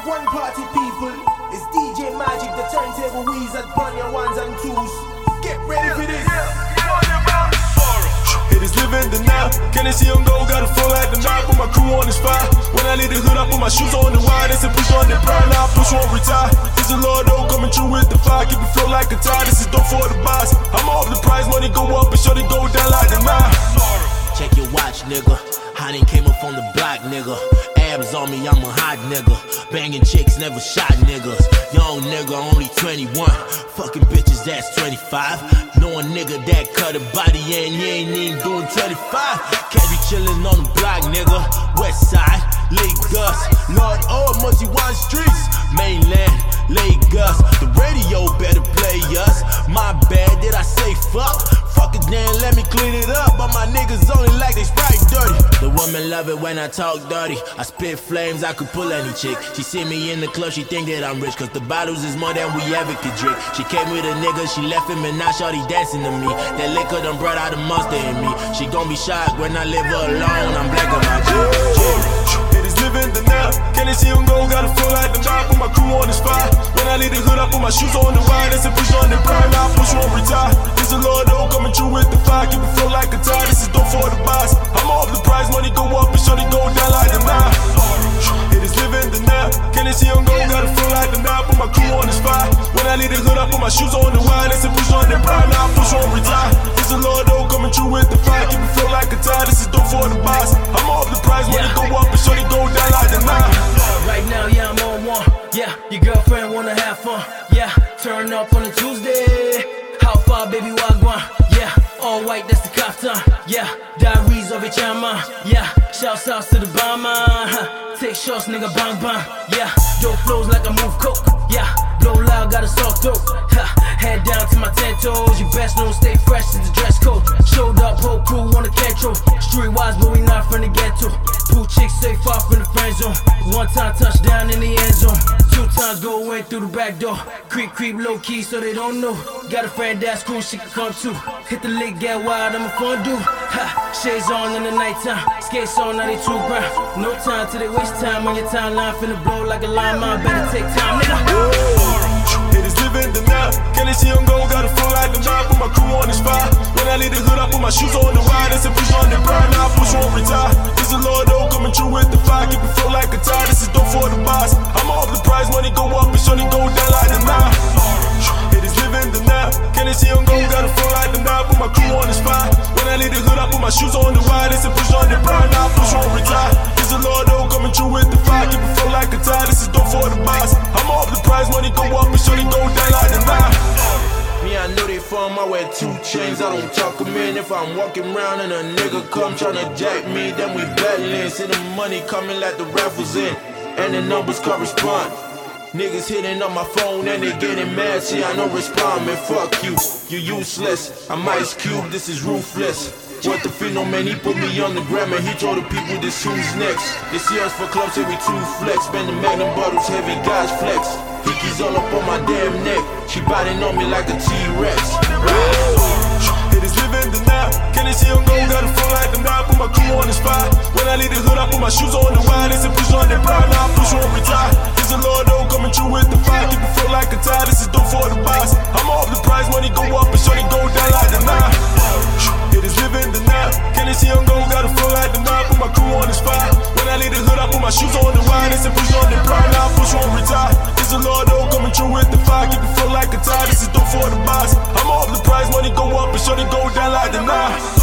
Wagwan party people, it's DJ Magic, the turntable wizard, on your ones and twos. Get ready for this. Haters living the now. Can they see on go? Got a flow like the map, put my crew on the spot. When I leave the hood, I put my shoes on the wide. They say push on the pride, now push won't retire. This is Lord O coming through with the fire. Keep it flow like a tide. This is dope for the boss. I'm off the prize, money go up and show they go down like the mile. Check your watch, nigga. I done came up on the block, nigga. Abs on me, I'm a hot nigga. Banging chicks, never shot niggas. Young nigga, only 21. Fucking bitches, that's 25. Know a nigga that cut a body and he ain't even doing 25. Can't be chillin' on the block, nigga. West side, Lagos. Lord, oh, multi one streets. Mainland, Lagos. The radio better play us. My bad, did I say fuck? Fuck it, let me clean it up. But my niggas only women love it when I talk dirty. I spit flames, I could pull any chick. She see me in the club, she think that I'm rich. Cause the bottles is more than we ever could drink. She came with a nigga, she left him, and now shorty dancing to me. That liquor done brought out the monster in me. She gon' be shocked when I leave her alone. I'm black on my G. Living the now. Can they see on go? Got a flow like the map, put my crew on the spot. When I leave the hood, I put my shoes on the wide. They a push on the prime, I push won't retire. This is Lord O coming through with the fire. Keep it flow like a tide. This is dope for the boss. I'm off the prize, money go up and show they go down like the mile. Haters living the now. Can they see on go? Got a flow like the map, put my crew on the spot. When I leave the hood, I put my shoes on the wide. They a push on the prime, up on a Tuesday. How far, baby, wagwan? Yeah, all white, that's the kaftan. Yeah, diaries of a chama. Yeah, shouts out to the bomber. Take shots, nigga, bang bang. Yeah, dope flows like I move coke. Yeah, blow loud, got a soft throat. Ha, head down to my ten toes. You best know, stay fresh is the dress code. Showed up, whole crew on the. Street wise, but we not from the ghetto. Pool chicks stay far from the friend zone. One time touchdown in the end zone. Two times go in through the back door. Creep, creep, low key, so they don't know. Got a friend that's cool, she can come too. Hit the lick, get wild, I'm a fondue. Ha, shades on in the nighttime. Skates on 92 ground. No time till they waste time on your timeline. Finna blow like a line, mine. Better take time, nigga. Haters living the now. Can they see on go? Got a flow like the map, put my crew on the spot. When I leave the hood, I put my shoes on my shoes on the wide. They say push on the now push won't retire. This is Lord O coming through with the fire. Keep it flow like a tide. This is dope for the boss. I'm off the prize, money go up and they go down like the mile. Me, I know they from, I wear two chains, I don't talk 'em in. If I'm walking around and a nigga come tryna jack me, then we battling. See the money coming like the raffles in, and the numbers correspond. Niggas hitting on my phone and they getting mad. See, I don't respond, man. Fuck you, you useless. I'm Ice Cube, this is ruthless. What the man, he put me on the gram and he told the people this who's next. They see us for clubs, we two flex. Spend the magnum bottles, heavy guys flex. Hickeys all up on my damn neck. She biting on me like a T-Rex. this young gon' got a full at the mob, put my crew on the spot. When I leave the hood, I put my shoes on the wide, it's a push on the pride, now I push on retire. This a Lord though, coming true with the fire, keep it full like a tie, this is dope for the boss. I'm off the prize, money go up, and sure they go down like the nine.